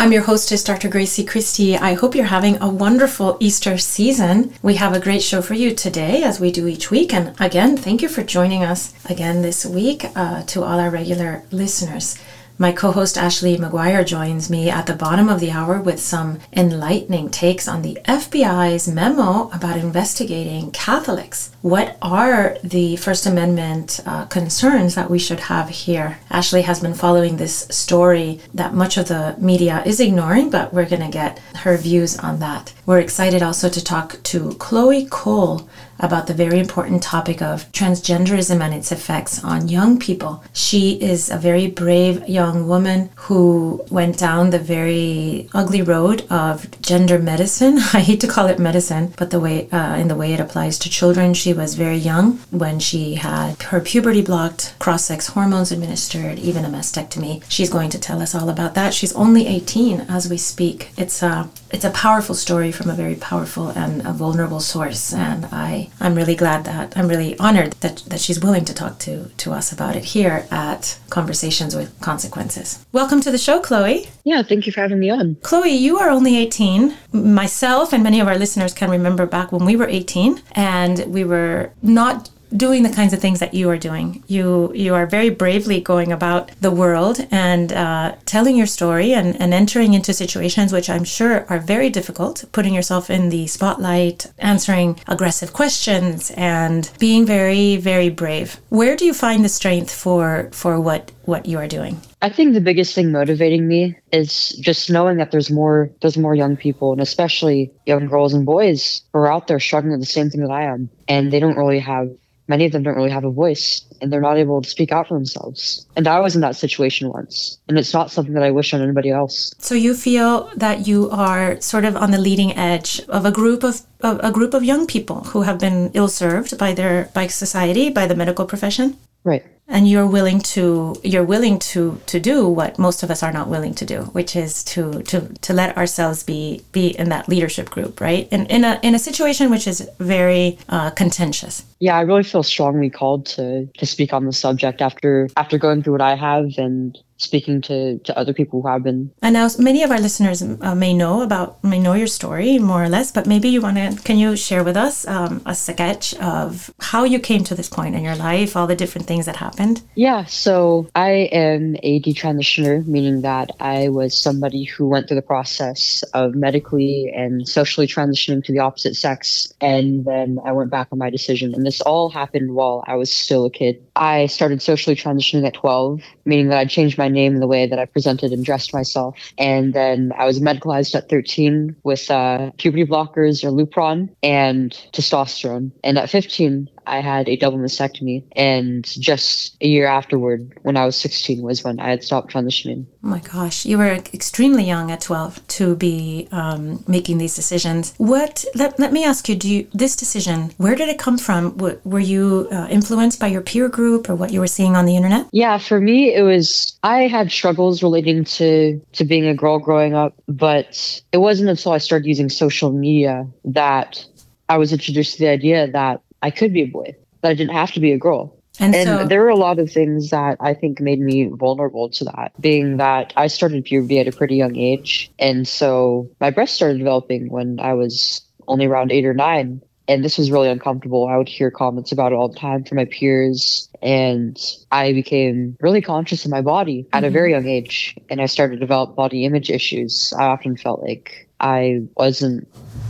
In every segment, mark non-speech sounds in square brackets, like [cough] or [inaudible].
I'm your hostess, Dr. Grazie Christie. I hope you're having a wonderful Easter season. We have a great show for you today, as we do each week. And again, thank you for joining us again this week uh, to all our regular listeners. My co host Ashley McGuire joins me at the bottom of the hour with some enlightening takes on the FBI's memo about investigating Catholics. What are the First Amendment uh, concerns that we should have here? Ashley has been following this story that much of the media is ignoring, but we're going to get her views on that. We're excited also to talk to Chloe Cole about the very important topic of transgenderism and its effects on young people. She is a very brave young woman who went down the very ugly road of gender medicine. [laughs] I hate to call it medicine, but the way uh, in the way it applies to children, she was very young when she had her puberty blocked, cross-sex hormones administered, even a mastectomy. She's going to tell us all about that. She's only 18 as we speak. It's a it's a powerful story from a very powerful and a vulnerable source, and I I'm really glad that I'm really honored that, that she's willing to talk to, to us about it here at Conversations with Consequences. Welcome to the show, Chloe. Yeah, thank you for having me on. Chloe, you are only 18. Myself and many of our listeners can remember back when we were 18 and we were not doing the kinds of things that you are doing. You you are very bravely going about the world and uh, telling your story and, and entering into situations which I'm sure are very difficult, putting yourself in the spotlight, answering aggressive questions, and being very very brave. Where do you find the strength for for what what you are doing? I think the biggest thing motivating me is just knowing that there's more there's more young people and especially young girls and boys who are out there struggling with the same thing that I am and they don't really have many of them don't really have a voice and they're not able to speak out for themselves. And I was in that situation once, and it's not something that I wish on anybody else. So you feel that you are sort of on the leading edge of a group of, of a group of young people who have been ill served by their by society, by the medical profession? Right and you're willing to you're willing to to do what most of us are not willing to do which is to to to let ourselves be be in that leadership group right? In in a in a situation which is very uh, contentious. Yeah i really feel strongly called to to speak on the subject after after going through what i have and speaking to, to other people who have been. And now many of our listeners uh, may know about, may know your story more or less, but maybe you want to, can you share with us um, a sketch of how you came to this point in your life, all the different things that happened? Yeah, so I am a detransitioner, meaning that I was somebody who went through the process of medically and socially transitioning to the opposite sex. And then I went back on my decision. And this all happened while I was still a kid. I started socially transitioning at 12, meaning that I changed my name and the way that I presented and dressed myself. And then I was medicalized at 13 with uh, puberty blockers or Lupron and testosterone. And at 15, I had a double mastectomy. And just a year afterward, when I was 16, was when I had stopped transitioning. Oh my gosh, you were extremely young at 12 to be um, making these decisions. What, let, let me ask you, do you, this decision, where did it come from? W- were you uh, influenced by your peer group or what you were seeing on the internet? Yeah, for me, it was, I had struggles relating to, to being a girl growing up, but it wasn't until I started using social media that I was introduced to the idea that I could be a boy, but I didn't have to be a girl. And, and so, there were a lot of things that I think made me vulnerable to that, being that I started puberty at a pretty young age. And so my breasts started developing when I was only around eight or nine. And this was really uncomfortable. I would hear comments about it all the time from my peers. And I became really conscious of my body at mm-hmm. a very young age. And I started to develop body image issues. I often felt like I wasn't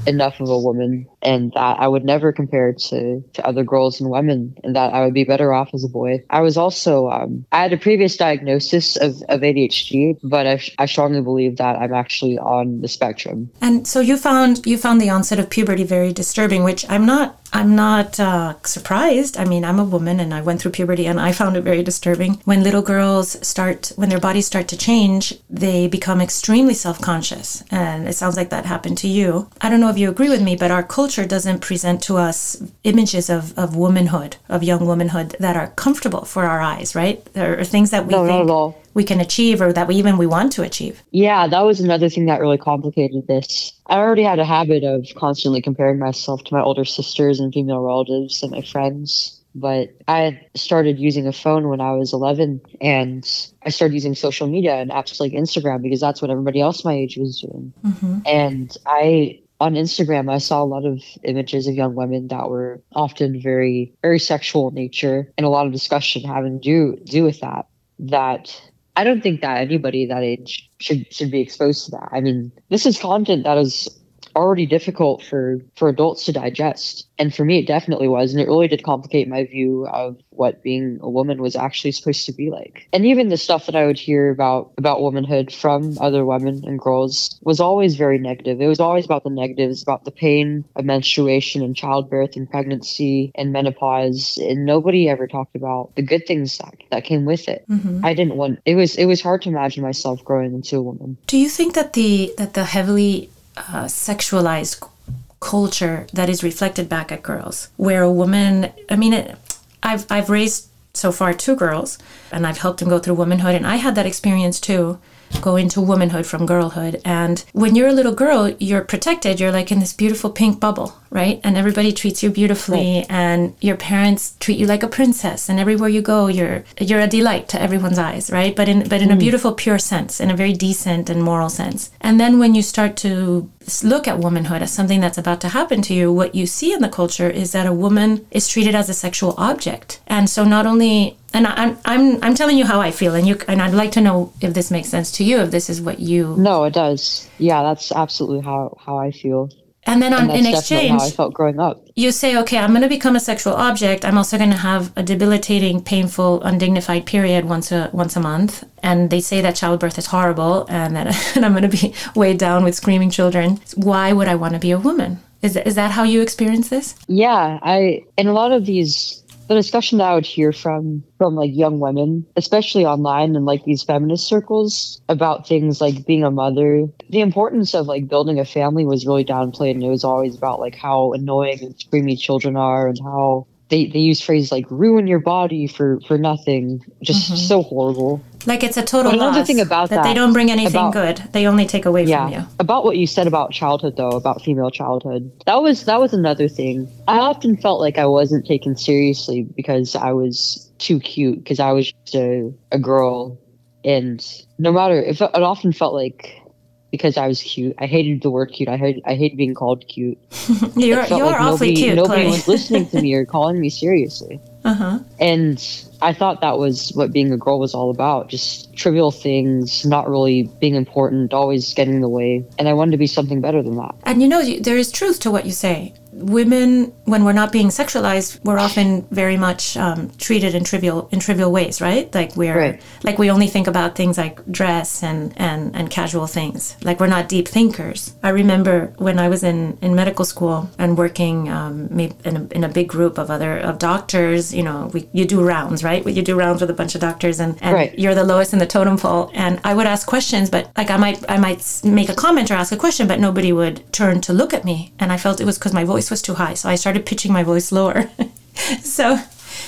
enough of a woman and that I would never compare to, to other girls and women and that I would be better off as a boy. I was also, um, I had a previous diagnosis of, of ADHD, but I, I strongly believe that I'm actually on the spectrum. And so you found, you found the onset of puberty very disturbing, which I'm not I'm not uh, surprised. I mean, I'm a woman and I went through puberty and I found it very disturbing. When little girls start, when their bodies start to change, they become extremely self conscious. And it sounds like that happened to you. I don't know if you agree with me, but our culture doesn't present to us images of, of womanhood, of young womanhood that are comfortable for our eyes, right? There are things that we no, think we can achieve or that we even we want to achieve. Yeah, that was another thing that really complicated this. I already had a habit of constantly comparing myself to my older sisters and female relatives and my friends. But I started using a phone when I was 11 and I started using social media and apps like Instagram because that's what everybody else my age was doing. Mm-hmm. And I on Instagram, I saw a lot of images of young women that were often very, very sexual nature, and a lot of discussion having to do do with that. That I don't think that anybody that age should should be exposed to that. I mean, this is content that is already difficult for for adults to digest. And for me it definitely was. And it really did complicate my view of what being a woman was actually supposed to be like. And even the stuff that i would hear about about womanhood from other women and girls was always very negative. It was always about the negatives about the pain of menstruation and childbirth and pregnancy and menopause. And nobody ever talked about the good things that, that came with it. Mm-hmm. i didn't want it was it was hard to imagine myself growing into a woman. Do you think that the that the heavily uh, sexualized culture that is reflected back at girls, where a woman, I mean, it, I've, I've raised so far two girls and I've helped them go through womanhood, and I had that experience too go into womanhood from girlhood. And when you're a little girl, you're protected. You're like in this beautiful pink bubble, right? And everybody treats you beautifully, right. and your parents treat you like a princess. And everywhere you go, you're you're a delight to everyone's eyes, right? But in but in mm. a beautiful, pure sense, in a very decent and moral sense. And then when you start to look at womanhood as something that's about to happen to you, what you see in the culture is that a woman is treated as a sexual object. And so not only and I'm I'm I'm telling you how I feel, and you and I'd like to know if this makes sense to you, if this is what you. No, it does. Yeah, that's absolutely how how I feel. And then on, and in exchange, how I felt growing up. You say, okay, I'm going to become a sexual object. I'm also going to have a debilitating, painful, undignified period once a once a month. And they say that childbirth is horrible, and that [laughs] and I'm going to be weighed down with screaming children. Why would I want to be a woman? Is is that how you experience this? Yeah, I in a lot of these the discussion that I would hear from from like young women, especially online and like these feminist circles about things like being a mother, the importance of like building a family was really downplayed and it was always about like how annoying and screamy children are and how they, they use phrases like ruin your body for for nothing just mm-hmm. so horrible. Like it's a total but another thing about that, that, they don't bring anything about, good. They only take away yeah, from you. About what you said about childhood though about female childhood that was that was another thing. I often felt like i wasn't taken seriously because i was too cute because i was just a, a girl. And no matter if it often felt like because I was cute. I hated the word cute. I hate I hate being called cute. [laughs] you're you're like awfully nobody, cute. Nobody Chloe. was listening to me or [laughs] calling me seriously. Uh-huh. And I thought that was what being a girl was all about. Just trivial things, not really being important, always getting in the way. And I wanted to be something better than that. And you know, there is truth to what you say women, when we're not being sexualized, we're often very much um, treated in trivial in trivial ways, right? Like we're right. like we only think about things like dress and, and and casual things. Like we're not deep thinkers. I remember when I was in, in medical school and working um, in, a, in a big group of other of doctors. You know, we you do rounds, right? You do rounds with a bunch of doctors, and, and right. you're the lowest in the totem pole. And I would ask questions, but like I might I might make a comment or ask a question, but nobody would turn to look at me, and I felt it was because my voice was too high, so I started pitching my voice lower. [laughs] so,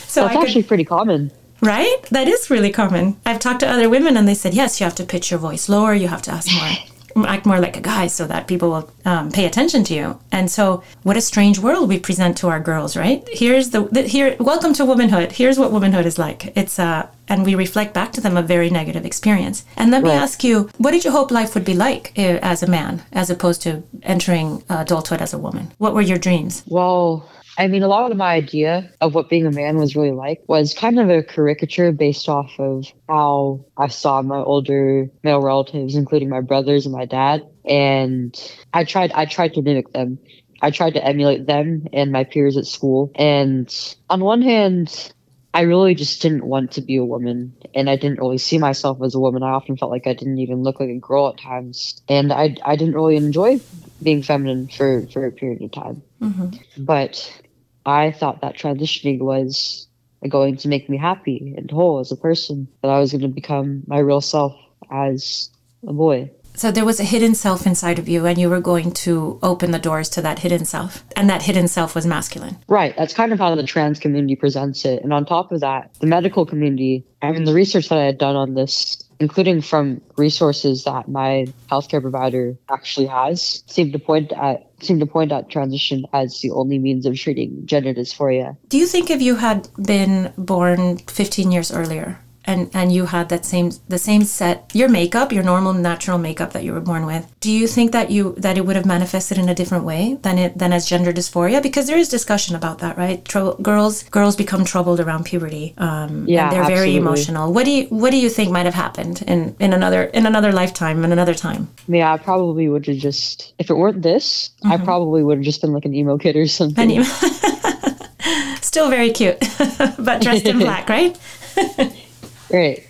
so that's actually pretty common. Right? That is really common. I've talked to other women and they said, yes, you have to pitch your voice lower, you have to ask more, [laughs] act more like a guy so that people will um, pay attention to you. And so, what a strange world we present to our girls, right? Here's the, the here. Welcome to womanhood. Here's what womanhood is like. It's uh, and we reflect back to them a very negative experience. And let me ask you, what did you hope life would be like uh, as a man, as opposed to entering adulthood as a woman? What were your dreams? Well, I mean, a lot of my idea of what being a man was really like was kind of a caricature based off of how I saw my older male relatives, including my brothers and my dad. And I tried, I tried to mimic them. I tried to emulate them and my peers at school. And on one hand, I really just didn't want to be a woman and I didn't really see myself as a woman. I often felt like I didn't even look like a girl at times. And I, I didn't really enjoy being feminine for, for a period of time. Mm-hmm. But I thought that transitioning was going to make me happy and whole as a person, that I was going to become my real self as a boy. So there was a hidden self inside of you, and you were going to open the doors to that hidden self. And that hidden self was masculine. Right. That's kind of how the trans community presents it. And on top of that, the medical community, I mean, the research that I had done on this, including from resources that my healthcare provider actually has, seemed to point at seem to point out transition as the only means of treating gender dysphoria. Do you think if you had been born 15 years earlier, and and you had that same the same set your makeup your normal natural makeup that you were born with do you think that you that it would have manifested in a different way than it than as gender dysphoria? Because there is discussion about that right? Girls girls become troubled around puberty um yeah they're absolutely. very emotional. What do you what do you think might have happened in in another in another lifetime in another time? Yeah i probably would have just if it weren't this mm-hmm. i probably would have just been like an emo kid or something. Emo- [laughs] still very cute [laughs] but dressed in [laughs] black right Right.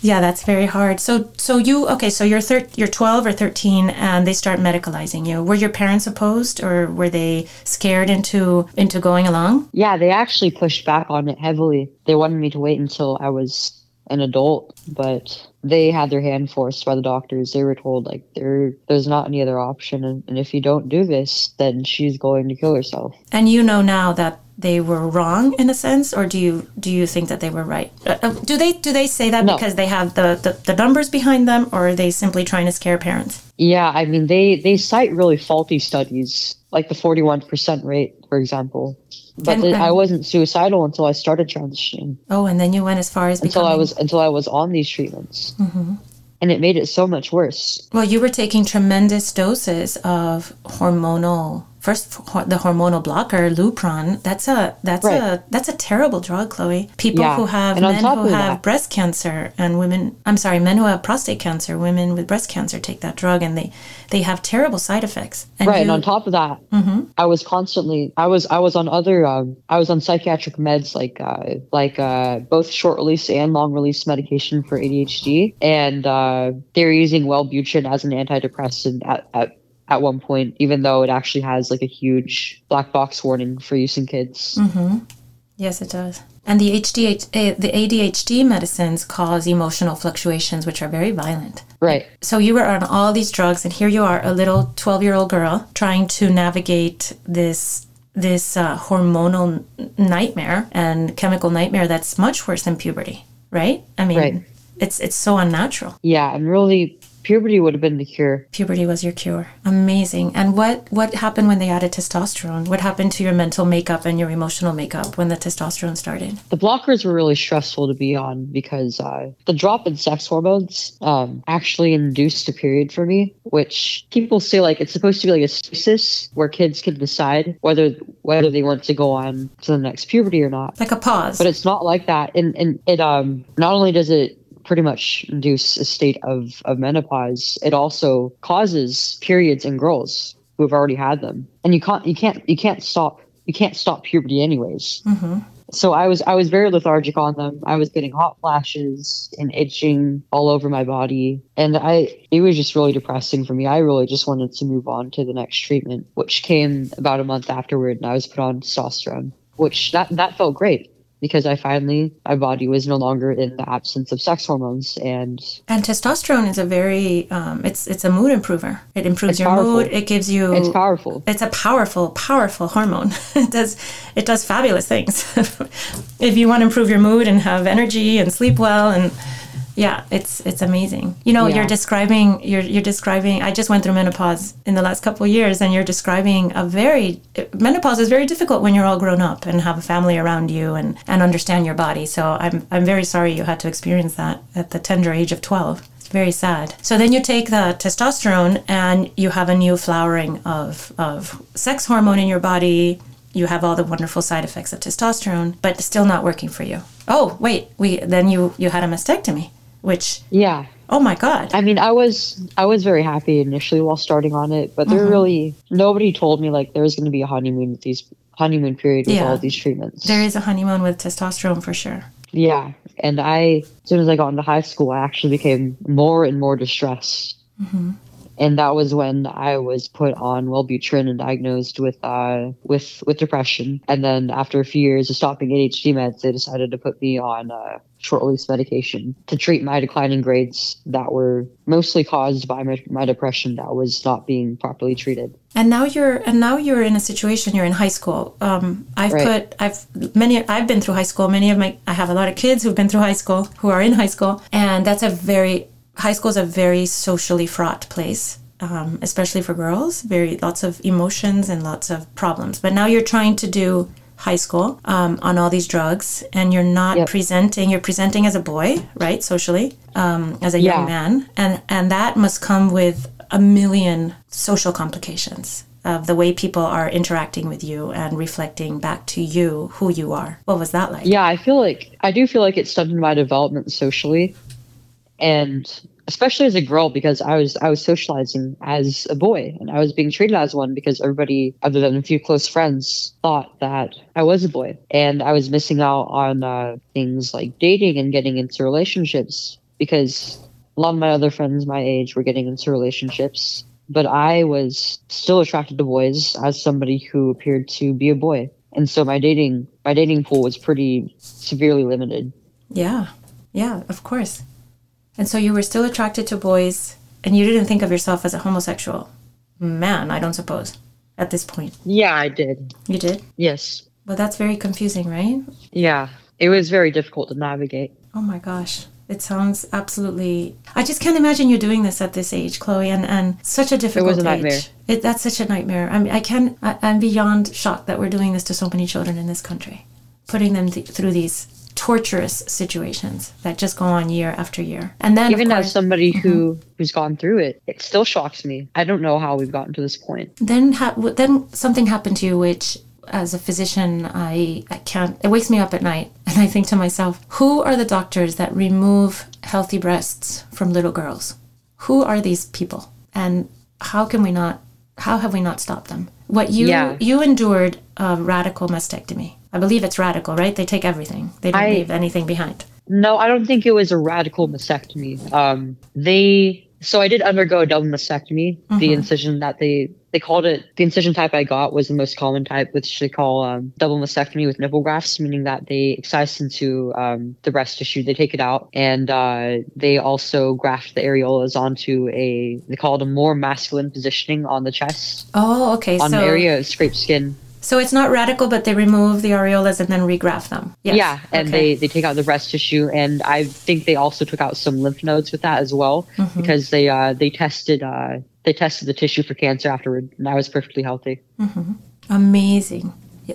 Yeah, that's very hard. So, so you okay? So you're thir- you're 12 or 13, and they start medicalizing you. Were your parents opposed, or were they scared into into going along? Yeah, they actually pushed back on it heavily. They wanted me to wait until I was an adult, but they had their hand forced by the doctors. They were told like there there's not any other option, and, and if you don't do this, then she's going to kill herself. And you know now that they were wrong in a sense, or do you do you think that they were right? Uh, uh, do they do they say that no. because they have the, the, the numbers behind them, or are they simply trying to scare parents? Yeah, I mean they they cite really faulty studies, like the forty one percent rate, for example. But and, the, I wasn't suicidal until I started transitioning. Oh, and then you went as far as until becoming... I was until I was on these treatments. Mm-hmm and it made it so much worse. Well, you were taking tremendous doses of hormonal first the hormonal blocker lupron that's a that's right. a that's a terrible drug chloe people yeah. who have men who have that, breast cancer and women i'm sorry men who have prostate cancer women with breast cancer take that drug and they they have terrible side effects and right you, and on top of that mm-hmm. i was constantly i was i was on other um, i was on psychiatric meds like uh, like uh, both short release and long release medication for adhd and uh, they're using wellbutrin as an antidepressant at, at at one point, even though it actually has like a huge black box warning for use in kids. Mm-hmm. Yes, it does. And the HDH, eh, the ADHD medicines cause emotional fluctuations, which are very violent. Right. So you were on all these drugs, and here you are, a little twelve-year-old girl trying to navigate this this uh, hormonal nightmare and chemical nightmare that's much worse than puberty. Right. I mean, right. it's it's so unnatural. Yeah, I'm really puberty would have been the cure. Puberty was your cure. Amazing. And what what happened when they added testosterone? What happened to your mental makeup and your emotional makeup when the testosterone started? The blockers were really stressful to be on because uh, the drop in sex hormones um, actually induced a period for me, which people say like it's supposed to be like a stasis where kids can decide whether whether they want to go on to the next puberty or not. Like a pause. But it's not like that. And and it um not only does it pretty much induce a state of, of menopause, it also causes periods in girls who have already had them. And you can't you can't you can't stop you can't stop puberty anyways. Mm-hmm. So I was I was very lethargic on them. I was getting hot flashes and itching all over my body, and I it was just really depressing for me. I really just wanted to move on to the next treatment, which came about a month afterward, and I was put on testosterone, which that that felt great because I finally my body was no longer in the absence of sex hormones and and testosterone is a very um, it's it's a mood improver. It improves your powerful. mood. It gives you it's powerful. It's a powerful powerful hormone. [laughs] it does it does fabulous things. [laughs] if you want to improve your mood and have energy and sleep well and yeah it's it's amazing you know yeah. you're describing you're you're describing i just went through menopause in the last couple of years and you're describing a very menopause is very difficult when you're all grown up and have a family around you and and understand your body so i'm i'm very sorry you had to experience that at the tender age of 12 it's very sad. So then you take the testosterone and you have a new flowering of, of sex hormone in your body you have all the wonderful side effects of testosterone, but still not working for you. Oh, wait, we then you you had a mastectomy, which Yeah. oh my god. I mean, I was I was very happy initially while starting on it, but there Mhm. really nobody told me like there was going to be a honeymoon with these honeymoon period with Yeah. all these treatments. There is a honeymoon with testosterone for sure. Yeah, and I as soon as I got into high school, I actually became more and more distressed, hmm and that was when I was put on Wellbutrin and diagnosed with uh with with depression. And then after a few years of stopping ADHD meds, they decided to put me on uh, short release medication to treat my declining grades that were mostly caused by my, my depression that was not being properly treated. And now you're and now you're in a situation you're in high school. Um, I've Right. put I've many I've been through high school. Many of my I have a lot of kids who've been through high school who are in high school, and that's a very high school is a very socially fraught place, um, especially for girls. Very lots of emotions and lots of problems. But now you're trying to do high school um, on all these drugs, and you're not Yep. presenting. You're presenting as a boy, right? Socially, um, as a young man, and and that must come with a million social complications of the way people are interacting with you and reflecting back to you who you are. What was that like? Yeah, I feel like I do feel like it stunted my development socially, and especially as a girl because I was I was socializing as a boy and I was being treated as one because everybody other than a few close friends thought that I was a boy and I was missing out on uh, things like dating and getting into relationships because a lot of my other friends my age were getting into relationships but I was still attracted to boys as somebody who appeared to be a boy and so my dating my dating pool was pretty severely limited Yeah. Yeah, of course. And so you were still attracted to boys and you didn't think of yourself as a homosexual man, I don't suppose, at this point. yeah i did You did? yes Well, that's very confusing, right? yeah it was very difficult to navigate Oh my gosh. It sounds absolutely. I just can't imagine you doing this at this age, Chloe, and, and such a difficult It was a age. nightmare. It, that's such a nightmare. I mean, I can. I, I'm beyond shocked that we're doing this to so many children in this country, putting them th- through these torturous situations that just go on year after year. And then, even as course, somebody who mm-hmm. who's gone through it it still shocks me. I don't know how we've gotten to this point. Then ha- then something happened to you which as a physician i i can't it wakes me up at night [laughs] and i think to myself who are the doctors that remove healthy breasts from little girls? Who are these people? And how can we not how have we not stopped them? What you Yeah. you endured a radical mastectomy i believe it's radical right? They take everything. They don't I- leave anything behind. No i don't think it was a radical mastectomy. Um they so i did undergo a double mastectomy. The Mhm. incision that they they called it the incision type i got was the most common type which they call um, double mastectomy with nipple grafts meaning that they excise into um, the breast tissue. They take it out and uh, they also graft the areolas onto a they call it a more masculine positioning on the chest. Oh okay on so the area of scraped skin so it's not radical but they remove the areolas and then regraft them yes. Yeah, and okay. they they take out the breast tissue, and I think they also took out some lymph nodes with that as well Mhm. because they uh they tested uh they tested the tissue for cancer afterward, and I was perfectly healthy. Amazing.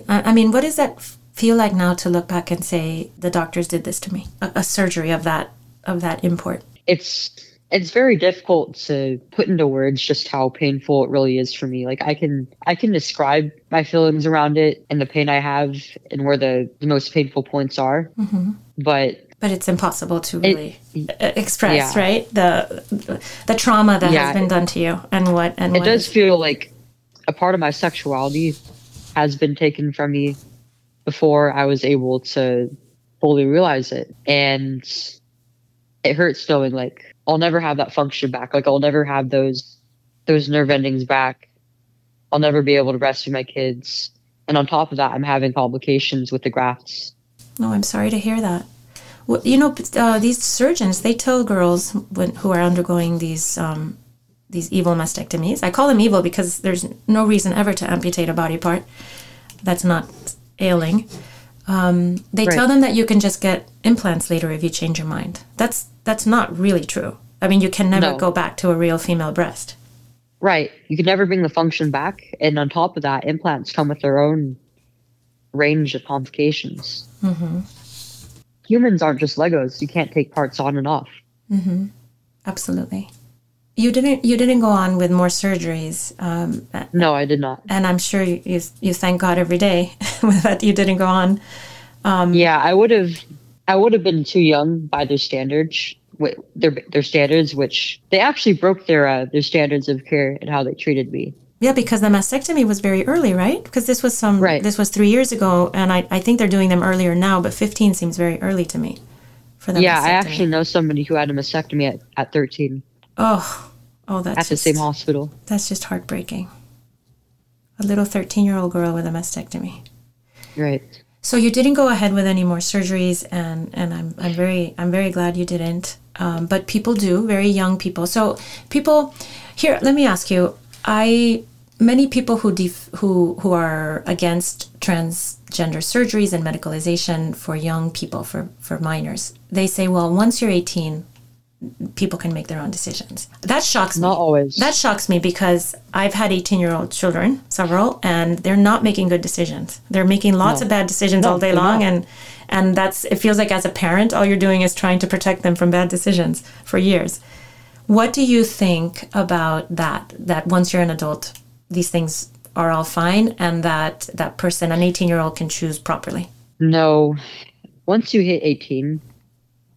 I, I mean, what does that feel like now to look back and say the doctors did this to me? A, a surgery of that of that import. It's it's very difficult to put into words just how painful it really is for me. Like I can I can describe my feelings around it and the pain I have and where the, the most painful points are, hmm but But it's impossible to really uh, express, yeah. right? The the trauma that Yeah. has been done to you and what and it what does is- feel like a part of my sexuality has been taken from me before I was able to fully realize it. And it hurts knowing like I'll never have that function back. Like I'll never have those those nerve endings back. I'll never be able to breastfeed my kids. And on top of that, I'm having complications with the grafts. No, I'm sorry to hear that. Well, you know, uh, these surgeons they tell girls when, who are undergoing these um, these evil mastectomies. I call them evil because there's no reason ever to amputate a body part that's not ailing. Um, they Right. tell them that you can just get implants later if you change your mind. That's that's not really true. I mean, you can never No. go back to a real female breast. Right. You can never bring the function back. And on top of that, implants come with their own range of complications. hmm Humans aren't just Legos. You can't take parts on and off. hmm Absolutely. You didn't you didn't go on with more surgeries. Um, no, I did not. And I'm sure you you, you thank God every day [laughs] that you didn't go on. Um, yeah, I would have I would have been too young by their standards. Their their standards, which they actually broke their uh, their standards of care and how they treated me. Yeah, because the mastectomy was very early, right? Because this was some right. this was three years ago, and I, I think they're doing them earlier now, but 15 seems very early to me. For the yeah, mastectomy. I actually know somebody who had a mastectomy at, at 13. Oh, oh, that's at just, the same hospital. That's just heartbreaking. A little 13 year old girl with a mastectomy. Right. So you didn't go ahead with any more surgeries, and and I'm I'm very I'm very glad you didn't. Um, but people do, very young people. So people here, let me ask you. I many people who def, who who are against transgender surgeries and medicalization for young people for for minors, they say, well, once you're 18, people can make their own decisions. That shocks not me. Not always. That shocks me because I've had 18 year old children, several, and they're not making good decisions. They're making lots no. of bad decisions no, all day long, not. and and that's it. Feels like as a parent, all you're doing is trying to protect them from bad decisions for years. What do you think about that? That once you're an adult, these things are all fine, and that that person, an 18 year old, can choose properly. No, once you hit 18,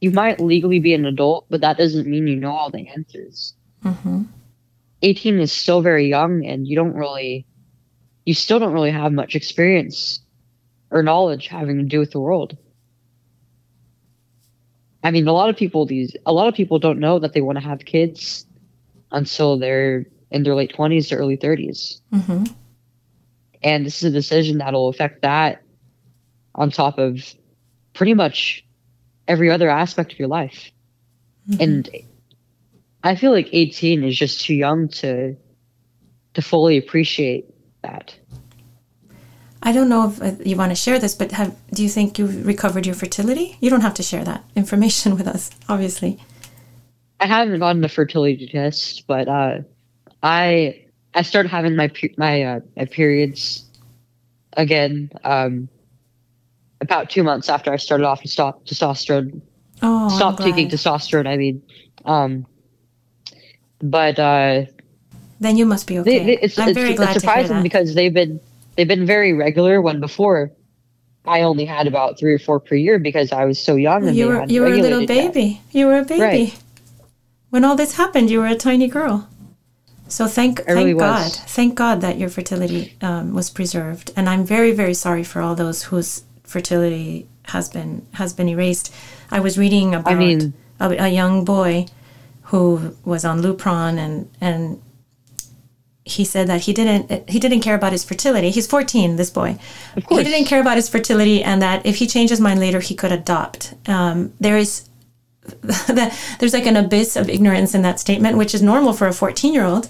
you might legally be an adult, but that doesn't mean you know all the answers. Mm-hmm. 18 is still very young, and you don't really, you still don't really have much experience or knowledge having to do with the world. I mean, a lot of people these a lot of people don't know that they want to have kids until they're in their late 20s to early 30s. Mm-hmm. And this is a decision that'll affect that on top of pretty much every other aspect of your life. Mm-hmm. And I feel like 18 is just too young to to fully appreciate that. I don't know if uh, you want to share this, but have do you think you recovered your fertility? You don't have to share that information [laughs] with us, obviously. I haven't gotten a fertility test, but uh, I I started having my my uh, my periods again um, about two months after I started off to stop testosterone. Oh, stop taking testosterone. I mean, um, but uh, then you must be okay. They, they, it's, I'm it's, very glad it's surprising because they've been they've been very regular. When before, I only had about three or four per year because I was so young. and you were you were a little baby. That. You were a baby. Right. When all this happened, you were a tiny girl. So thank thank really God, thank God that your fertility um, was preserved, and I'm very very sorry for all those whose fertility has been has been erased. I was reading about I mean, a, a, young boy who was on Lupron and and he said that he didn't he didn't care about his fertility. He's 14, this boy. Of course. He didn't care about his fertility, and that if he changed his mind later, he could adopt. Um, there is [laughs] there's like an abyss of ignorance in that statement, which is normal for a 14 year old.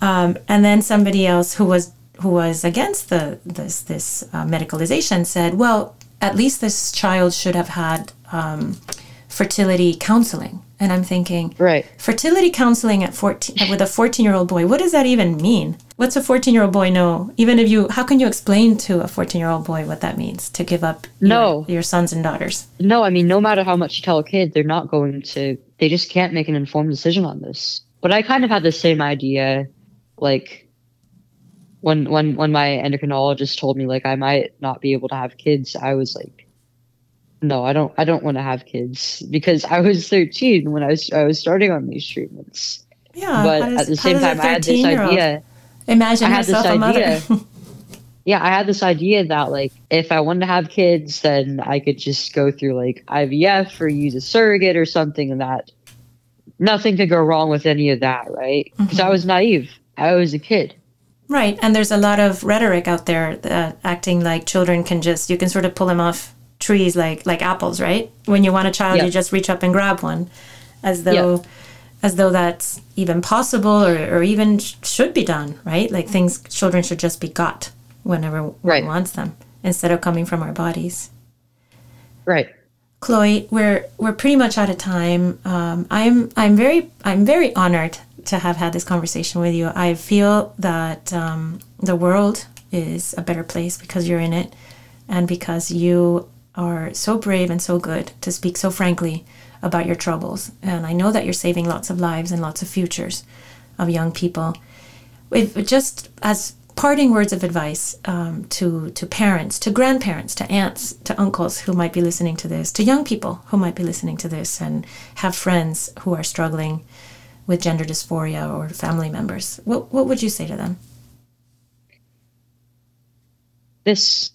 Um, and then somebody else who was who was against the this this uh, medicalization said, well, at least this child should have had um, fertility counseling. And I'm thinking, right, fertility counseling at 14 with a 14 year old boy. What does that even mean? What's a 14 year old boy know? Even if you, how can you explain to a 14 year old boy what that means to give up no. your, your sons and daughters? No, I mean, no matter how much you tell a kid, they're not going to. They just can't make an informed decision on this. But I kind of had the same idea, like when when when my endocrinologist told me like I might not be able to have kids, I was like, no, I don't I don't want to have kids because I was 13 when I was I was starting on these treatments. Yeah, but at the same time, I had this idea. Imagine I had this idea. [laughs] yeah, I had this idea that like if I wanted to have kids, then I could just go through like IVF or use a surrogate or something, and that nothing could go wrong with any of that, right? Because mm-hmm. I was naive. I was a kid. Right. And there's a lot of rhetoric out there uh, acting like children can just, you can sort of pull them off trees like, like apples, right? When you want a child, you just reach up and grab one as though, as though that's even possible or, or even sh- should be done, right? Like things, children should just be got whenever right. one wants them instead of coming from our bodies. Right. Chloe, we're we're pretty much out of time. Um, I'm I'm very I'm very honored to have had this conversation with you. I feel that um, the world is a better place because you're in it and because you are so brave and so good to speak so frankly about your troubles. And I know that you're saving lots of lives and lots of futures of young people. If, just as parting words of advice um, to to parents, to grandparents, to aunts, to uncles who might be listening to this, to young people who might be listening to this, and have friends who are struggling with gender dysphoria or family members. What what would you say to them? This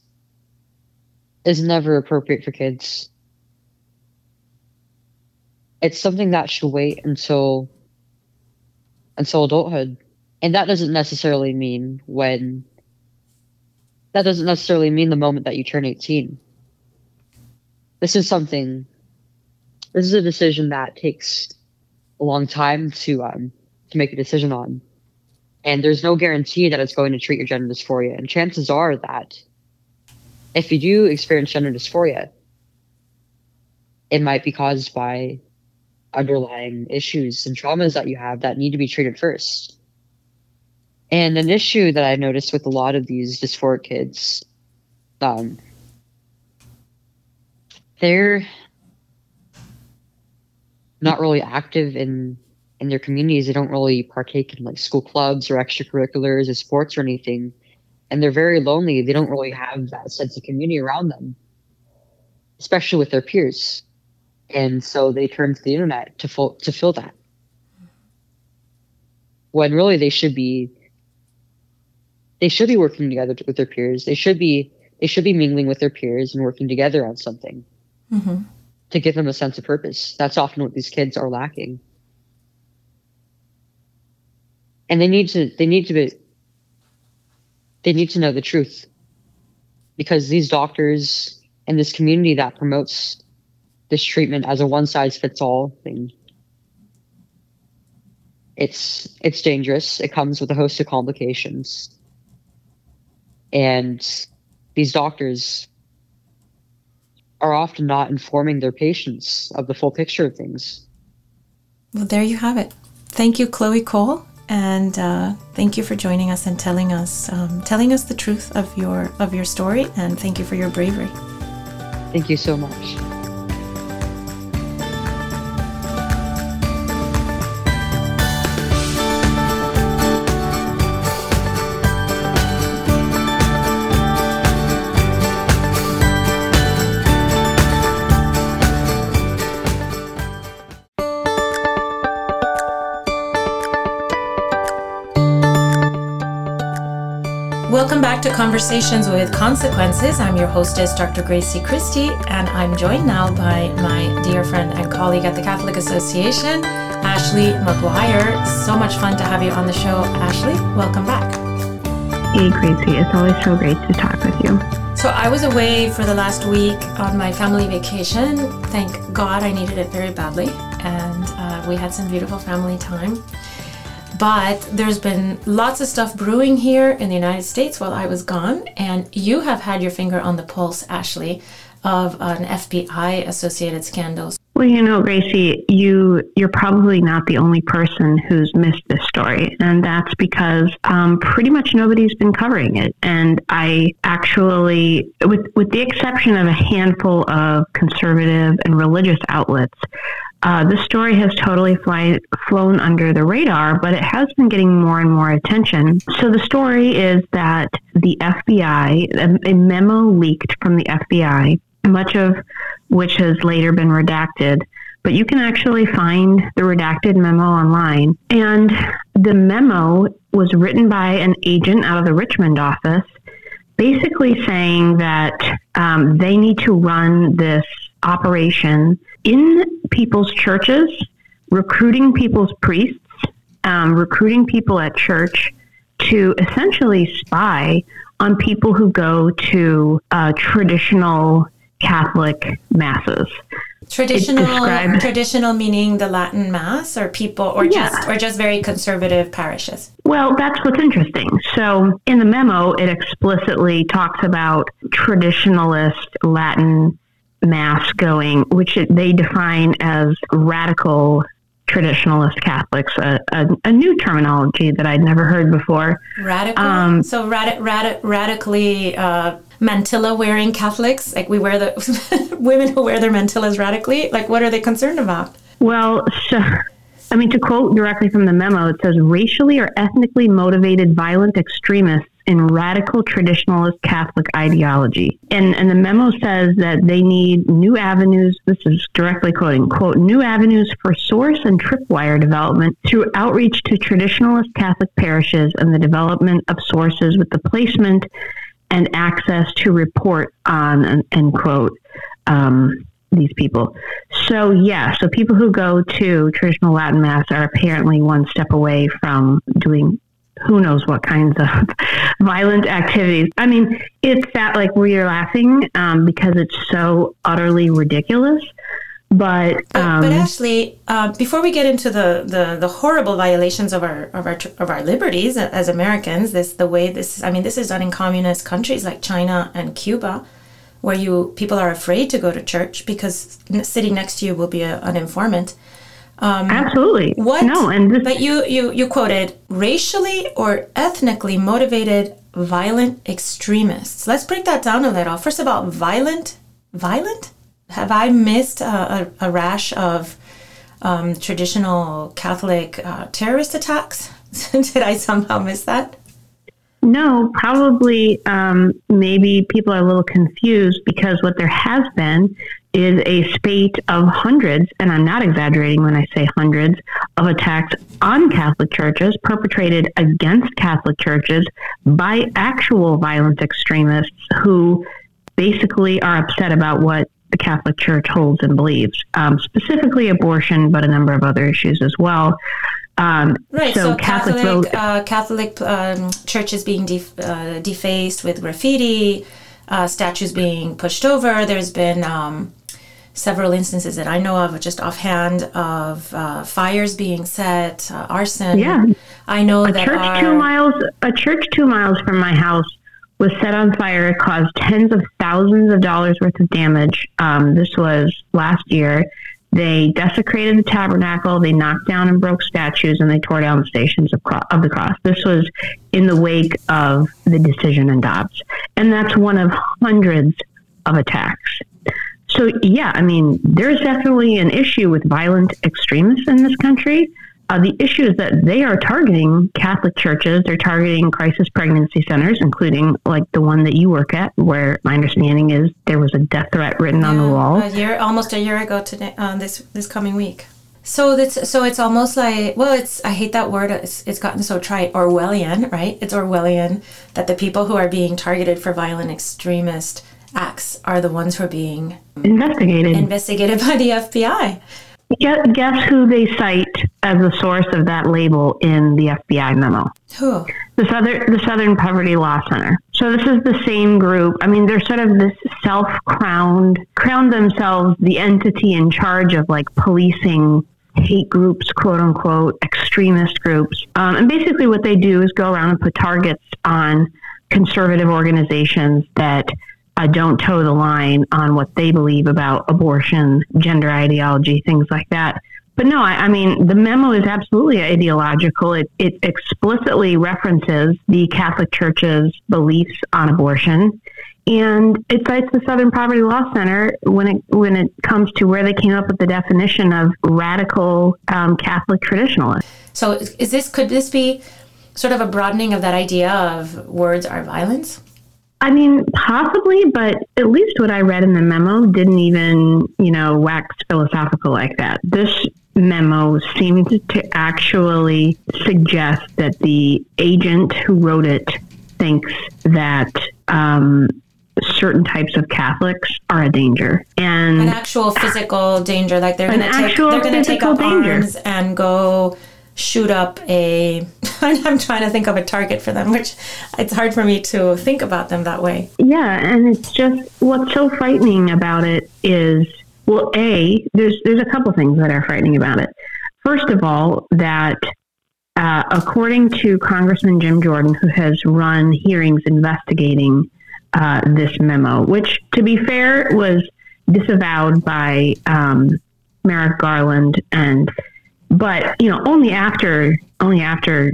is never appropriate for kids. It's something that should wait until until adulthood and that doesn't necessarily mean when that doesn't necessarily mean the moment that you turn 18 this is something this is a decision that takes a long time to um to make a decision on. And there's no guarantee that it's going to treat your gender dysphoria. And chances are that if you do experience gender dysphoria it might be caused by underlying issues and traumas that you have that need to be treated first. And an issue that I noticed with a lot of these dysphoric kids, um, they're not really active in in their communities. They don't really partake in like school clubs or extracurriculars or sports or anything, and they're very lonely. They don't really have that sense of community around them, especially with their peers, and so they turn to the internet to fill to fill that. When really they should be they should be working together with their peers. They should be they should be mingling with their peers and working together on something mm-hmm. To give them a sense of purpose. That's often what these kids are lacking, and they need to they need to be they need to know the truth. Because these doctors and this community that promotes this treatment as a one size fits all thing it's it's dangerous. It comes with a host of complications. And these doctors are often not informing their patients of the full picture of things. Well, there you have it. Thank you, Chloe Cole, and uh, thank you for joining us and telling us um, telling us the truth of your of your story. And thank you for your bravery. Thank you so much. To Conversations with Consequences. I'm your hostess, Dr. Grazie Christie, and I'm joined now by my dear friend and colleague at the Catholic Association, Ashley McGuire. So much fun to have you on the show, Ashley. Welcome back. Hey, Grazie. It's always so great to talk with you. So, I was away for the last week on my family vacation. Thank God I needed it very badly, and uh, we had some beautiful family time. But there's been lots of stuff brewing here in the United States while I was gone, and you have had your finger on the pulse, Ashley, of an FBI associated scandal. Well, you know, Grazie, you you're probably not the only person who's missed this story, and that's because um, pretty much nobody's been covering it. And I actually, with with the exception of a handful of conservative and religious outlets, uh, the story has totally fly, flown under the radar, but it has been getting more and more attention. So the story is that the FBI, a, a memo leaked from the FBI, much of which has later been redacted, but you can actually find the redacted memo online. And the memo was written by an agent out of the Richmond office, basically saying that um, they need to run this operation in people's churches, recruiting people's priests, um, recruiting people at church to essentially spy on people who go to uh, traditional Catholic masses. Traditional, traditional meaning the Latin Mass, or people, or yeah. just, or just very conservative parishes. Well, that's what's interesting. So, in the memo, it explicitly talks about traditionalist Latin mass going, which they define as radical traditionalist Catholics, a, a, a, new terminology that I'd never heard before. Radical. Um, so rad- rad- radically uh, mantilla wearing Catholics, like we wear the [laughs] women who wear their mantillas radically. Like, what are they concerned about? Well, so. I mean, to quote directly from the memo, it says racially or ethnically motivated violent extremists in radical traditionalist Catholic ideology. And, and the memo says that they need new avenues, this is directly quoting, quote, new avenues for source and tripwire development through outreach to traditionalist Catholic parishes and the development of sources with the placement and access to report on, end quote, um, these people. So, yeah, so people who go to traditional Latin Mass are apparently one step away from doing who knows what kinds of [laughs] violent activities. I mean, it's that like where you're laughing um, because it's so utterly ridiculous. But um, but, but, Ashley, uh, before we get into the, the, the horrible violations of our of our of our liberties as Americans, this the way this I mean this is done in communist countries like China and Cuba, where you people are afraid to go to church because sitting next to you will be a, an informant. Um, Absolutely. What? No, and this- but you you you quoted racially or ethnically motivated violent extremists. Let's break that down a little. First of all, violent, violent. Have I missed a, a, a rash of um, traditional Catholic uh, terrorist attacks? [laughs] Did I somehow miss that? No, probably um, maybe people are a little confused because what there has been is a spate of hundreds, and I'm not exaggerating when I say hundreds, of attacks on Catholic churches perpetrated against Catholic churches by actual violent extremists who basically are upset about what the Catholic Church holds and believes, um, specifically abortion, but a number of other issues as well. Um, right. So, so Catholic Catholic, uh, Catholic um, churches being def- uh, defaced with graffiti, uh, statues being pushed over. There's been um, several instances that I know of, just offhand, of uh, fires being set, uh, arson. Yeah, I know a that church our, two miles, a church two miles from my house was set on fire. It caused tens of thousands of dollars worth of damage. Um, this was last year. They desecrated the tabernacle. They knocked down and broke statues, and they tore down the stations of, cro- of the cross. This was in the wake of the decision in Dobbs, and that's one of hundreds of attacks so, yeah, I mean, there's definitely an issue with violent extremists in this country. Uh, the issue is that they are targeting Catholic churches. They're targeting crisis pregnancy centers, including like the one that you work at, where my understanding is there was a death threat written yeah, on the wall. A year, almost a year ago today, uh, this this coming week. So that's so it's almost like well, it's I hate that word. It's, it's gotten so trite. Orwellian, right? It's Orwellian that the people who are being targeted for violent extremist acts are the ones who are being investigated investigated by the FBI. Guess, guess who they cite as the source of that label in the FBI memo? Who? The Southern the Southern Poverty Law Center. So this is the same group. I mean, they're sort of this self-crowned, crowned themselves the entity in charge of like policing hate groups, quote unquote, extremist groups. Um, and basically, what they do is go around and put targets on conservative organizations that uh, don't toe the line on what they believe about abortion, gender ideology, things like that. But no, I, I, mean, the memo is absolutely ideological. It, it explicitly references the Catholic Church's beliefs on abortion. And it cites the Southern Poverty Law Center when it when it comes to where they came up with the definition of radical um, Catholic traditionalist. So, is this could this be sort of a broadening of that idea of words are violence? I mean, possibly, but at least what I read in the memo didn't even, you know, wax philosophical like that. This memo seemed to actually suggest that the agent who wrote it thinks that um, certain types of Catholics are a danger, and an actual physical danger, like they're going to take they're going to take up danger. arms and go shoot up a [laughs] I'm trying to think of a target for them, which it's hard for me to think about them that way. Yeah, and it's just what's so frightening about it is well, a there's there's a couple things that are frightening about it. First of all, that uh, according to Congressman Jim Jordan, who has run hearings investigating uh, this memo, which, to be fair, was disavowed by um, Merrick Garland and but you know, only after only after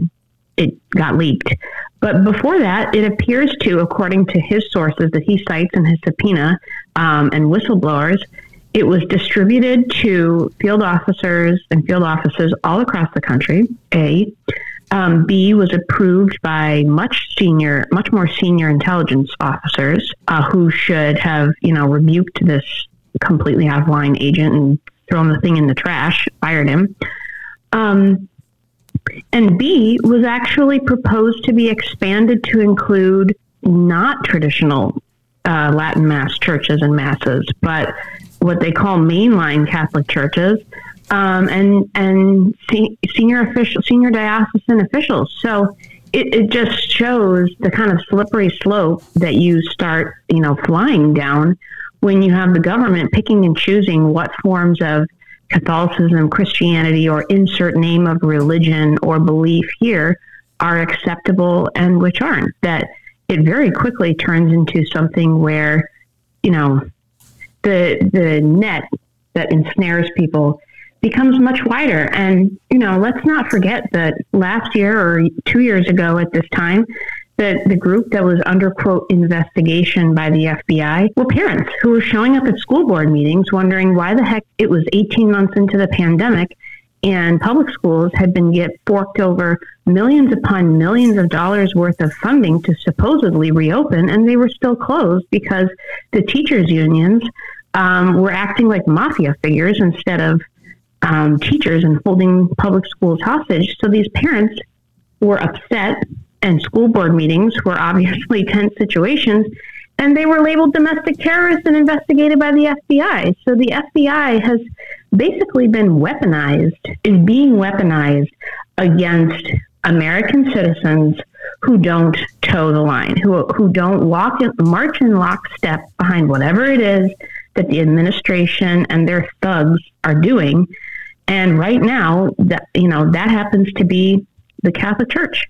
it got leaked. But before that, it appears to, according to his sources that he cites in his subpoena um, and whistleblowers, it was distributed to field officers and field offices all across the country. A. Um, B was approved by much senior, much more senior intelligence officers uh, who should have, you know, rebuked this completely out of line agent and thrown the thing in the trash, fired him. Um, and B was actually proposed to be expanded to include not traditional uh, Latin Mass churches and masses, but what they call mainline Catholic churches um, and and se- senior official, senior diocesan officials. So it, it just shows the kind of slippery slope that you start, you know, flying down when you have the government picking and choosing what forms of Catholicism, Christianity, or insert name of religion or belief here are acceptable and which aren't. That it very quickly turns into something where, you know, the the net that ensnares people becomes much wider. And, you know, let's not forget that last year or two years ago at this time, that the group that was under quote investigation by the FBI were parents who were showing up at school board meetings wondering why the heck it was 18 months into the pandemic and public schools had been get forked over millions upon millions of dollars worth of funding to supposedly reopen and they were still closed because the teachers unions um, were acting like mafia figures instead of um, teachers and holding public schools hostage. So these parents were upset, and school board meetings were obviously [laughs] tense situations, and they were labeled domestic terrorists and investigated by the FBI. So the FBI has basically been weaponized, is being weaponized against American citizens who don't toe the line, who, who don't walk in, march in lockstep behind whatever it is that the administration and their thugs are doing and right now, that you know, that happens to be the Catholic Church,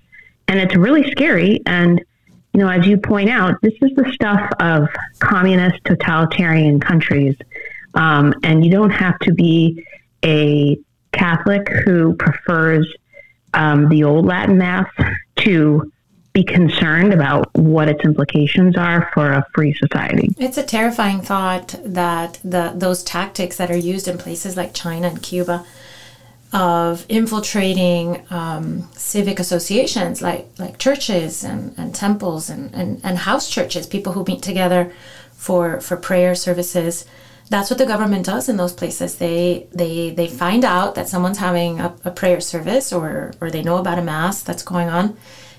and it's really scary. And you know, as you point out, this is the stuff of communist, totalitarian countries, um, and you don't have to be a Catholic who prefers um, the old Latin Mass to be concerned about what its implications are for a free society. It's a terrifying thought that the those tactics that are used in places like China and Cuba of infiltrating um, civic associations like like churches and, and temples and, and, and house churches, people who meet together for for prayer services. That's what the government does in those places. They they they find out that someone's having a, a prayer service or or they know about a mass that's going on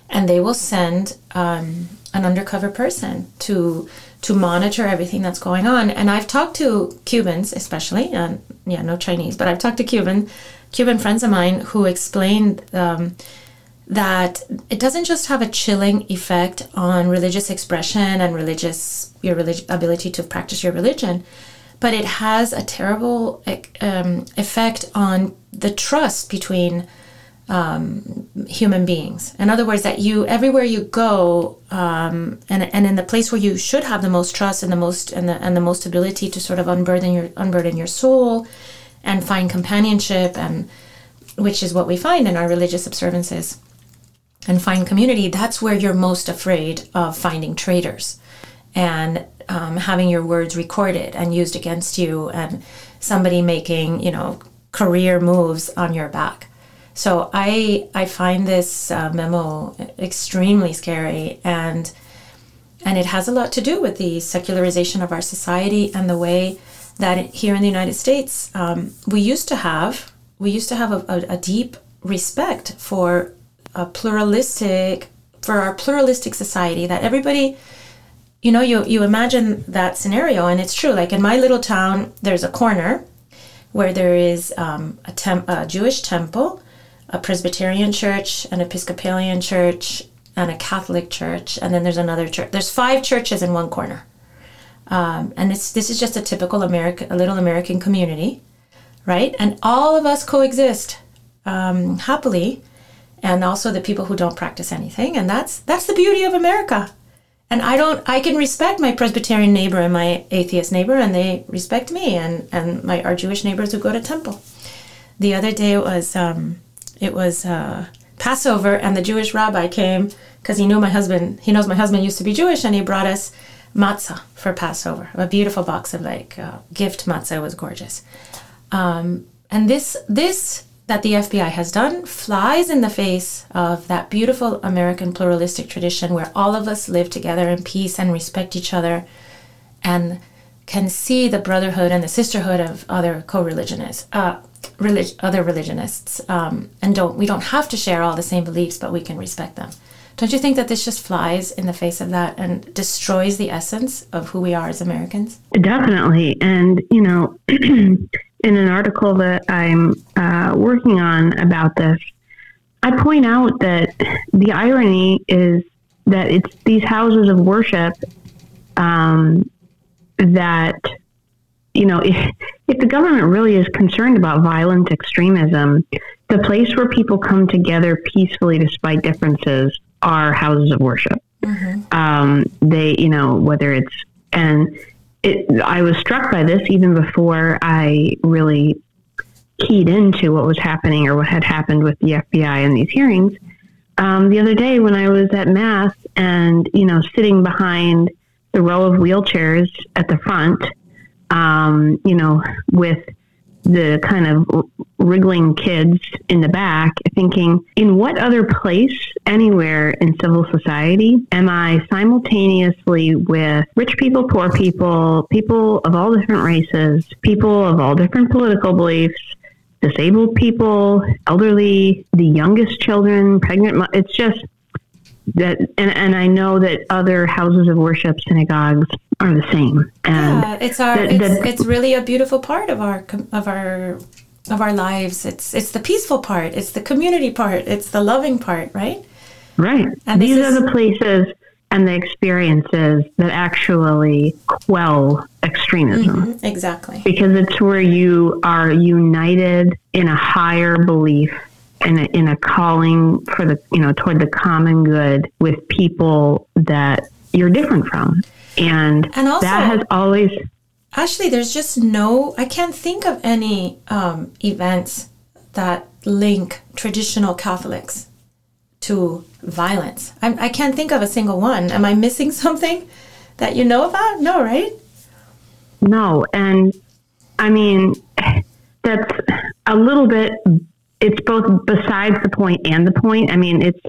and they will send um, an undercover person to to monitor everything that's going on. And I've talked to Cubans, especially, and yeah, no Chinese, but I've talked to Cuban Cuban friends of mine who explained um, that it doesn't just have a chilling effect on religious expression and religious your relig- ability to practice your religion, but it has a terrible um, effect on the trust between um, human beings. In other words, that you everywhere you go, um, and and in the place where you should have the most trust and the most and the and the most ability to sort of unburden your unburden your soul, and find companionship, and which is what we find in our religious observances, and find community. That's where you're most afraid of finding traitors, and um, having your words recorded and used against you, and somebody making you know career moves on your back so I I find this uh, memo extremely scary and and it has a lot to do with the secularization of our society and the way that here in the United States um, we used to have we used to have a, a, a deep respect for a pluralistic for our pluralistic society that everybody you know you you imagine that scenario and it's true like in my little town there's a corner where there is um, a, temp- a Jewish temple a Presbyterian church, an Episcopalian church, and a Catholic church, and then there's another church. There's five churches in one corner, um, and it's this is just a typical American, a little American community, right? And all of us coexist um, happily, and also the people who don't practice anything, and that's that's the beauty of America. And I don't, I can respect my Presbyterian neighbor and my atheist neighbor, and they respect me, and and my our Jewish neighbors who go to temple. the other day it was um, it was uh, Passover, and the Jewish rabbi came because he knew my husband. He knows my husband used to be Jewish, and he brought us matzah for Passover. A beautiful box of like uh, gift matzah was gorgeous. Um, and this this that the FBI has done flies in the face of that beautiful American pluralistic tradition where all of us live together in peace and respect each other and can see the brotherhood and the sisterhood of other co-religionists, uh, relig- other religionists, um, and don't we don't have to share all the same beliefs, but we can respect them. Don't you think that this just flies in the face of that and destroys the essence of who we are as Americans? Definitely, and you know, [clears throat] in an article that I'm uh, working on about this, I point out that the irony is that it's these houses of worship um, that you know [laughs] if, if the government really is concerned about violent extremism the place where people come together peacefully despite differences are houses of worship mm-hmm. um, they you know whether it's and it, i was struck by this even before i really keyed into what was happening or what had happened with the fbi in these hearings um, the other day when i was at mass and you know sitting behind the row of wheelchairs at the front, um, you know, with the kind of wriggling kids in the back, thinking, in what other place anywhere in civil society am I simultaneously with rich people, poor people, people of all different races, people of all different political beliefs, disabled people, elderly, the youngest children, pregnant? It's just that and, and I know that other houses of worship, synagogues, are the same. And yeah, it's our the, it's, the, it's really a beautiful part of our of our of our lives. It's it's the peaceful part. It's the community part. It's the loving part, right? Right. And these is, are the places and the experiences that actually quell extremism. Mm-hmm, exactly. Because it's where you are united in a higher belief in a, in a calling for the you know toward the common good with people that you're different from. And, and also, that has always actually there's just no i can't think of any um, events that link traditional catholics to violence. I, I can't think of a single one. Am i missing [laughs] something that you know about? No right? No and i mean that's a little bit it's both besides the point and the point. I mean, it's,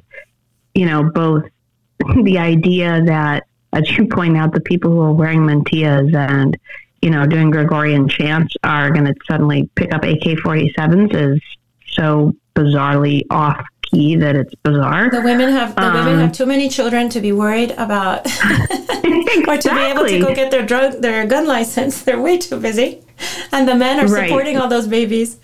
you know, both [laughs] the idea that, as you point out, the people who are wearing mantillas and, you know, doing Gregorian chants are going to suddenly pick up AK 47s is so bizarrely off key that it's bizarre. The women have the um, women have too many children to be worried about exactly. [laughs] or to be able to go get their drug their gun license. [laughs] They're way too busy. And the men are right. supporting all those babies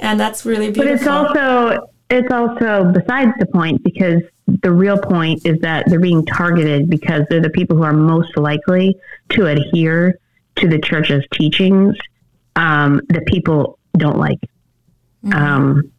and that's really beautiful. But it's also it's also besides the point because the real point is that they're being targeted because they're the people who are most likely to adhere to the church's teachings um, that people don't like. Mm-hmm. Um,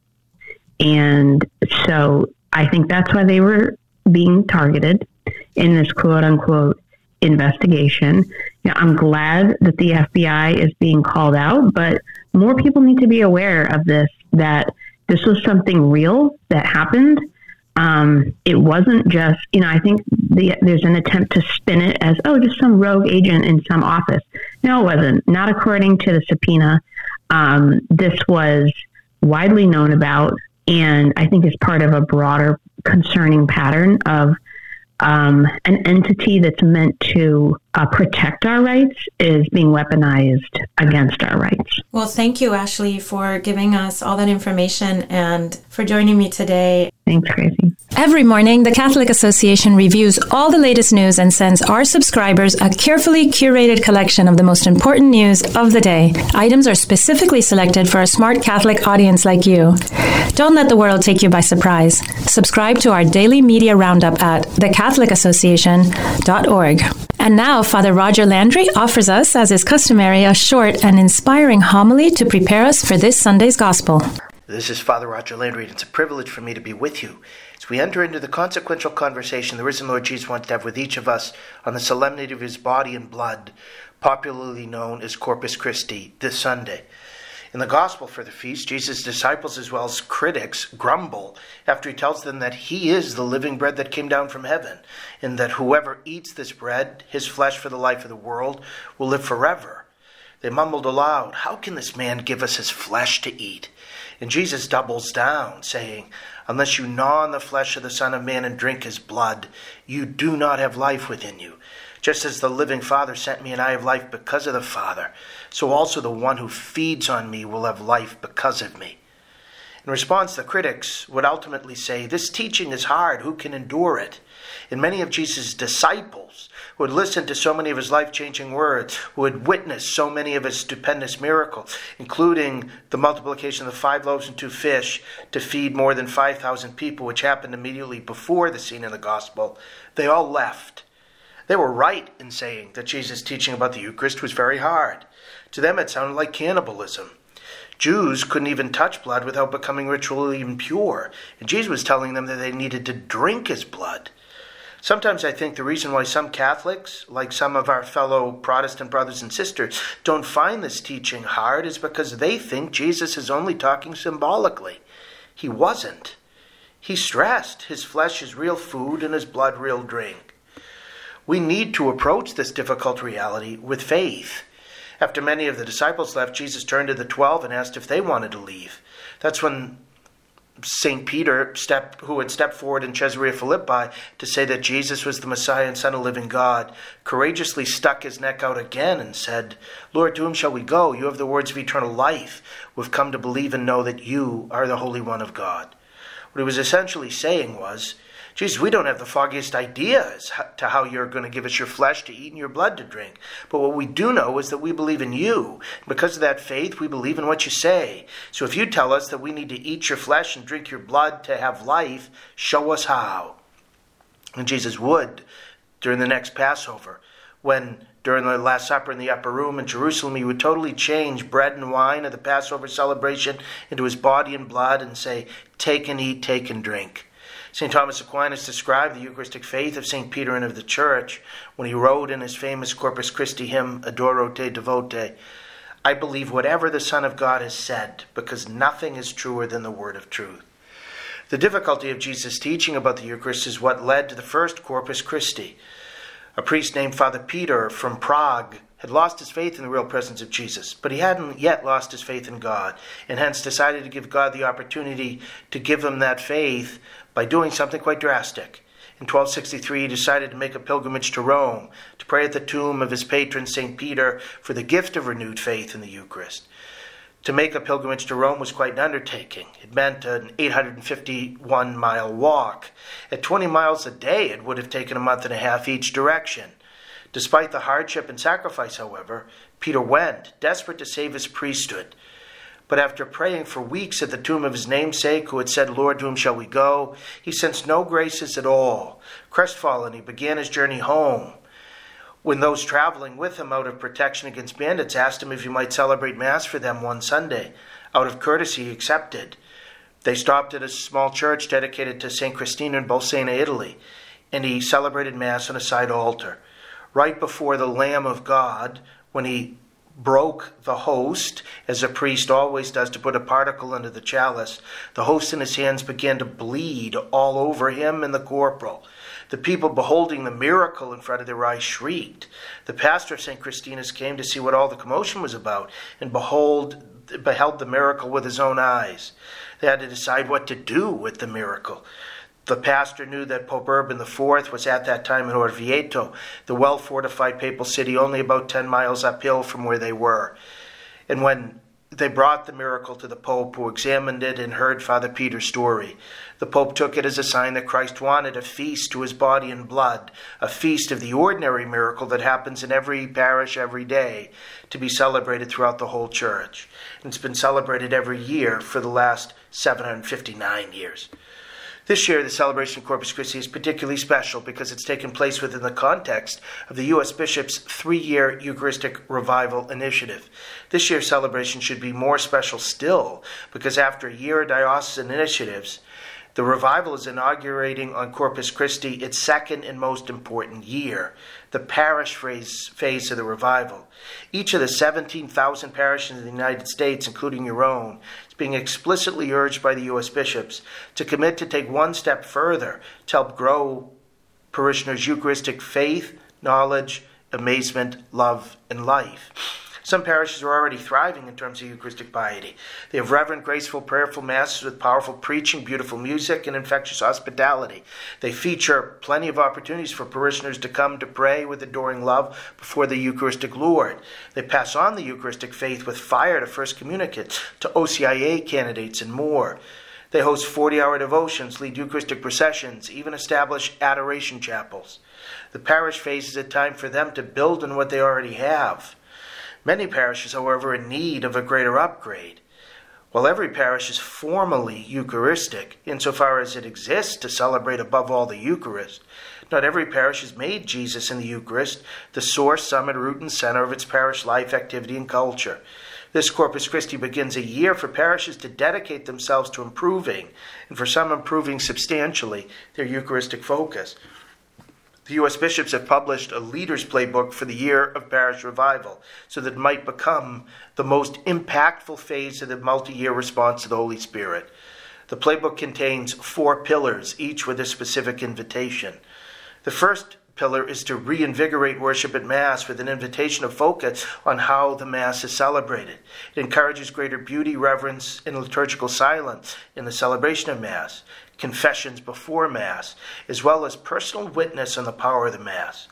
and so I think that's why they were being targeted in this quote unquote investigation. Know, I'm glad that the FBI is being called out, but more people need to be aware of this that this was something real that happened. Um, it wasn't just, you know, I think the, there's an attempt to spin it as, oh, just some rogue agent in some office. No, it wasn't. Not according to the subpoena. Um, this was widely known about, and I think is part of a broader concerning pattern of um, an entity that's meant to uh, protect our rights is being weaponized against our rights. Well, thank you, Ashley, for giving us all that information and for joining me today. Thanks, Grazie. Every morning, the Catholic Association reviews all the latest news and sends our subscribers a carefully curated collection of the most important news of the day. Items are specifically selected for a smart Catholic audience like you. Don't let the world take you by surprise. Subscribe to our daily media roundup at thecatholicassociation.org. And now, Father Roger Landry offers us, as is customary, a short and inspiring homily to prepare us for this Sunday's Gospel. This is Father Roger Landry, and it's a privilege for me to be with you as we enter into the consequential conversation the risen Lord Jesus wants to have with each of us on the solemnity of his body and blood, popularly known as Corpus Christi, this Sunday. In the gospel for the feast, Jesus' disciples as well as critics grumble after he tells them that he is the living bread that came down from heaven, and that whoever eats this bread, his flesh for the life of the world, will live forever. They mumbled aloud, How can this man give us his flesh to eat? And Jesus doubles down, saying, Unless you gnaw on the flesh of the Son of Man and drink his blood, you do not have life within you. Just as the living Father sent me, and I have life because of the Father, so also the one who feeds on me will have life because of me. In response, the critics would ultimately say, This teaching is hard. Who can endure it? And many of Jesus' disciples who had listened to so many of his life changing words, who had witnessed so many of his stupendous miracles, including the multiplication of the five loaves and two fish to feed more than 5,000 people, which happened immediately before the scene in the gospel, they all left they were right in saying that Jesus' teaching about the Eucharist was very hard. To them, it sounded like cannibalism. Jews couldn't even touch blood without becoming ritually impure, and Jesus was telling them that they needed to drink his blood. Sometimes I think the reason why some Catholics, like some of our fellow Protestant brothers and sisters, don't find this teaching hard is because they think Jesus is only talking symbolically. He wasn't. He stressed his flesh is real food and his blood real drink. We need to approach this difficult reality with faith. After many of the disciples left, Jesus turned to the twelve and asked if they wanted to leave. That's when St. Peter, step, who had stepped forward in Caesarea Philippi to say that Jesus was the Messiah and Son of living God, courageously stuck his neck out again and said, Lord, to whom shall we go? You have the words of eternal life. We've come to believe and know that you are the Holy One of God. What he was essentially saying was, Jesus, we don't have the foggiest idea as to how you're going to give us your flesh to eat and your blood to drink. But what we do know is that we believe in you. Because of that faith, we believe in what you say. So if you tell us that we need to eat your flesh and drink your blood to have life, show us how. And Jesus would during the next Passover, when during the Last Supper in the upper room in Jerusalem, he would totally change bread and wine of the Passover celebration into his body and blood and say, Take and eat, take and drink. St. Thomas Aquinas described the Eucharistic faith of St. Peter and of the Church when he wrote in his famous Corpus Christi hymn, Adoro te devote, I believe whatever the Son of God has said, because nothing is truer than the word of truth. The difficulty of Jesus' teaching about the Eucharist is what led to the first Corpus Christi. A priest named Father Peter from Prague had lost his faith in the real presence of Jesus, but he hadn't yet lost his faith in God, and hence decided to give God the opportunity to give him that faith by doing something quite drastic. In 1263, he decided to make a pilgrimage to Rome to pray at the tomb of his patron, St. Peter, for the gift of renewed faith in the Eucharist. To make a pilgrimage to Rome was quite an undertaking. It meant an 851 mile walk. At 20 miles a day, it would have taken a month and a half each direction. Despite the hardship and sacrifice, however, Peter went, desperate to save his priesthood. But after praying for weeks at the tomb of his namesake, who had said, Lord, to whom shall we go? he sensed no graces at all. Crestfallen, he began his journey home. When those traveling with him out of protection against bandits asked him if he might celebrate Mass for them one Sunday, out of courtesy, he accepted. They stopped at a small church dedicated to St. Christina in Bolsena, Italy, and he celebrated Mass on a side altar. Right before the Lamb of God, when he broke the host, as a priest always does to put a particle into the chalice, the host in his hands began to bleed all over him and the corporal. The people beholding the miracle in front of their eyes shrieked. The pastor of St. Christina's came to see what all the commotion was about, and behold, beheld the miracle with his own eyes. They had to decide what to do with the miracle. The pastor knew that Pope Urban IV was at that time in Orvieto, the well fortified papal city only about 10 miles uphill from where they were. And when they brought the miracle to the Pope, who examined it and heard Father Peter's story. The Pope took it as a sign that Christ wanted a feast to his body and blood, a feast of the ordinary miracle that happens in every parish every day, to be celebrated throughout the whole church. And it's been celebrated every year for the last 759 years. This year, the celebration of Corpus Christi is particularly special because it's taken place within the context of the U.S. Bishop's three year Eucharistic Revival Initiative. This year's celebration should be more special still because after a year of diocesan initiatives, The revival is inaugurating on Corpus Christi its second and most important year, the parish phase, phase of the revival. Each of the 17,000 parishes in the United States, including your own, is being explicitly urged by the U.S. bishops to commit to take one step further to help grow parishioners' Eucharistic faith, knowledge, amazement, love, and life. Some parishes are already thriving in terms of Eucharistic piety. They have reverent, graceful, prayerful masses with powerful preaching, beautiful music, and infectious hospitality. They feature plenty of opportunities for parishioners to come to pray with adoring love before the Eucharistic Lord. They pass on the Eucharistic faith with fire to first communicants, to OCIA candidates, and more. They host 40 hour devotions, lead Eucharistic processions, even establish adoration chapels. The parish phase is a time for them to build on what they already have. Many parishes, however, are in need of a greater upgrade. While every parish is formally Eucharistic, insofar as it exists to celebrate above all the Eucharist, not every parish has made Jesus in the Eucharist the source, summit, root, and center of its parish life, activity, and culture. This Corpus Christi begins a year for parishes to dedicate themselves to improving, and for some improving substantially, their Eucharistic focus. The U.S. bishops have published a leader's playbook for the year of parish revival so that it might become the most impactful phase of the multi year response to the Holy Spirit. The playbook contains four pillars, each with a specific invitation. The first pillar is to reinvigorate worship at Mass with an invitation of focus on how the Mass is celebrated. It encourages greater beauty, reverence, and liturgical silence in the celebration of Mass confessions before Mass, as well as personal witness on the power of the Mass.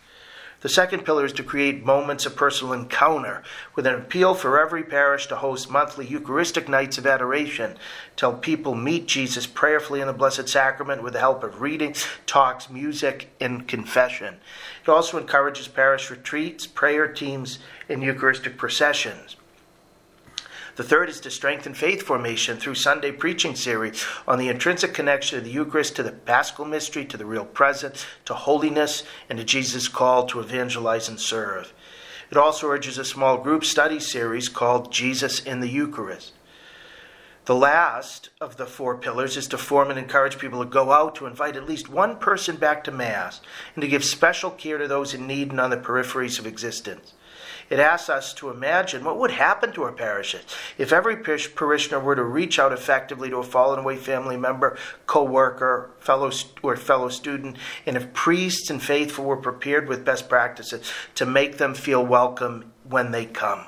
The second pillar is to create moments of personal encounter with an appeal for every parish to host monthly Eucharistic nights of adoration till people meet Jesus prayerfully in the Blessed Sacrament with the help of reading, talks, music, and confession. It also encourages parish retreats, prayer teams, and Eucharistic processions. The third is to strengthen faith formation through Sunday preaching series on the intrinsic connection of the Eucharist to the Paschal mystery, to the real presence, to holiness, and to Jesus' call to evangelize and serve. It also urges a small group study series called Jesus in the Eucharist. The last of the four pillars is to form and encourage people to go out to invite at least one person back to Mass and to give special care to those in need and on the peripheries of existence. It asks us to imagine what would happen to our parishes if every parishioner were to reach out effectively to a fallen away family member, co-worker, fellow or fellow student, and if priests and faithful were prepared with best practices to make them feel welcome when they come.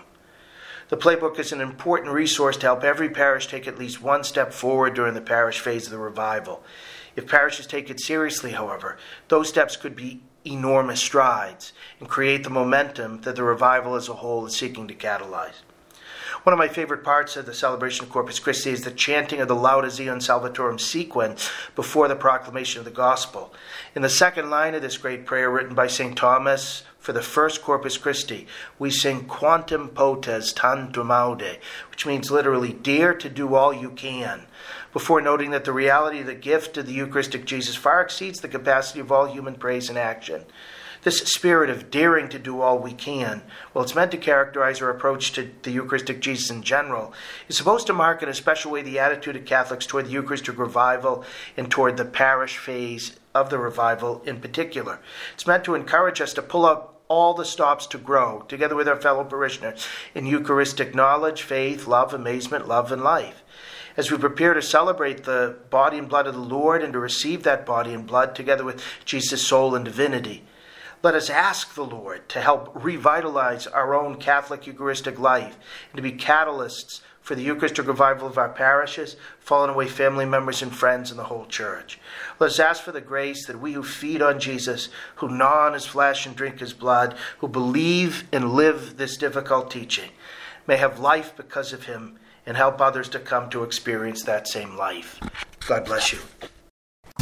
The playbook is an important resource to help every parish take at least one step forward during the parish phase of the revival. If parishes take it seriously, however, those steps could be enormous strides and create the momentum that the revival as a whole is seeking to catalyze. One of my favorite parts of the celebration of Corpus Christi is the chanting of the Lauda Sion Salvatorem sequence before the proclamation of the gospel. In the second line of this great prayer written by St. Thomas for the first Corpus Christi, we sing Quantum Potes Tantum Aude, which means literally, dare to do all you can before noting that the reality of the gift of the Eucharistic Jesus far exceeds the capacity of all human praise and action. This spirit of daring to do all we can, well, it's meant to characterize our approach to the Eucharistic Jesus in general, is supposed to mark in a special way the attitude of Catholics toward the Eucharistic revival and toward the parish phase of the revival in particular. It's meant to encourage us to pull up all the stops to grow, together with our fellow parishioners, in Eucharistic knowledge, faith, love, amazement, love, and life as we prepare to celebrate the body and blood of the Lord and to receive that body and blood together with Jesus' soul and divinity. Let us ask the Lord to help revitalize our own Catholic Eucharistic life and to be catalysts for the Eucharistic revival of our parishes, fallen away family members and friends, and the whole church. Let us ask for the grace that we who feed on Jesus, who gnaw on his flesh and drink his blood, who believe and live this difficult teaching, may have life because of him and help others to come to experience that same life. God bless you.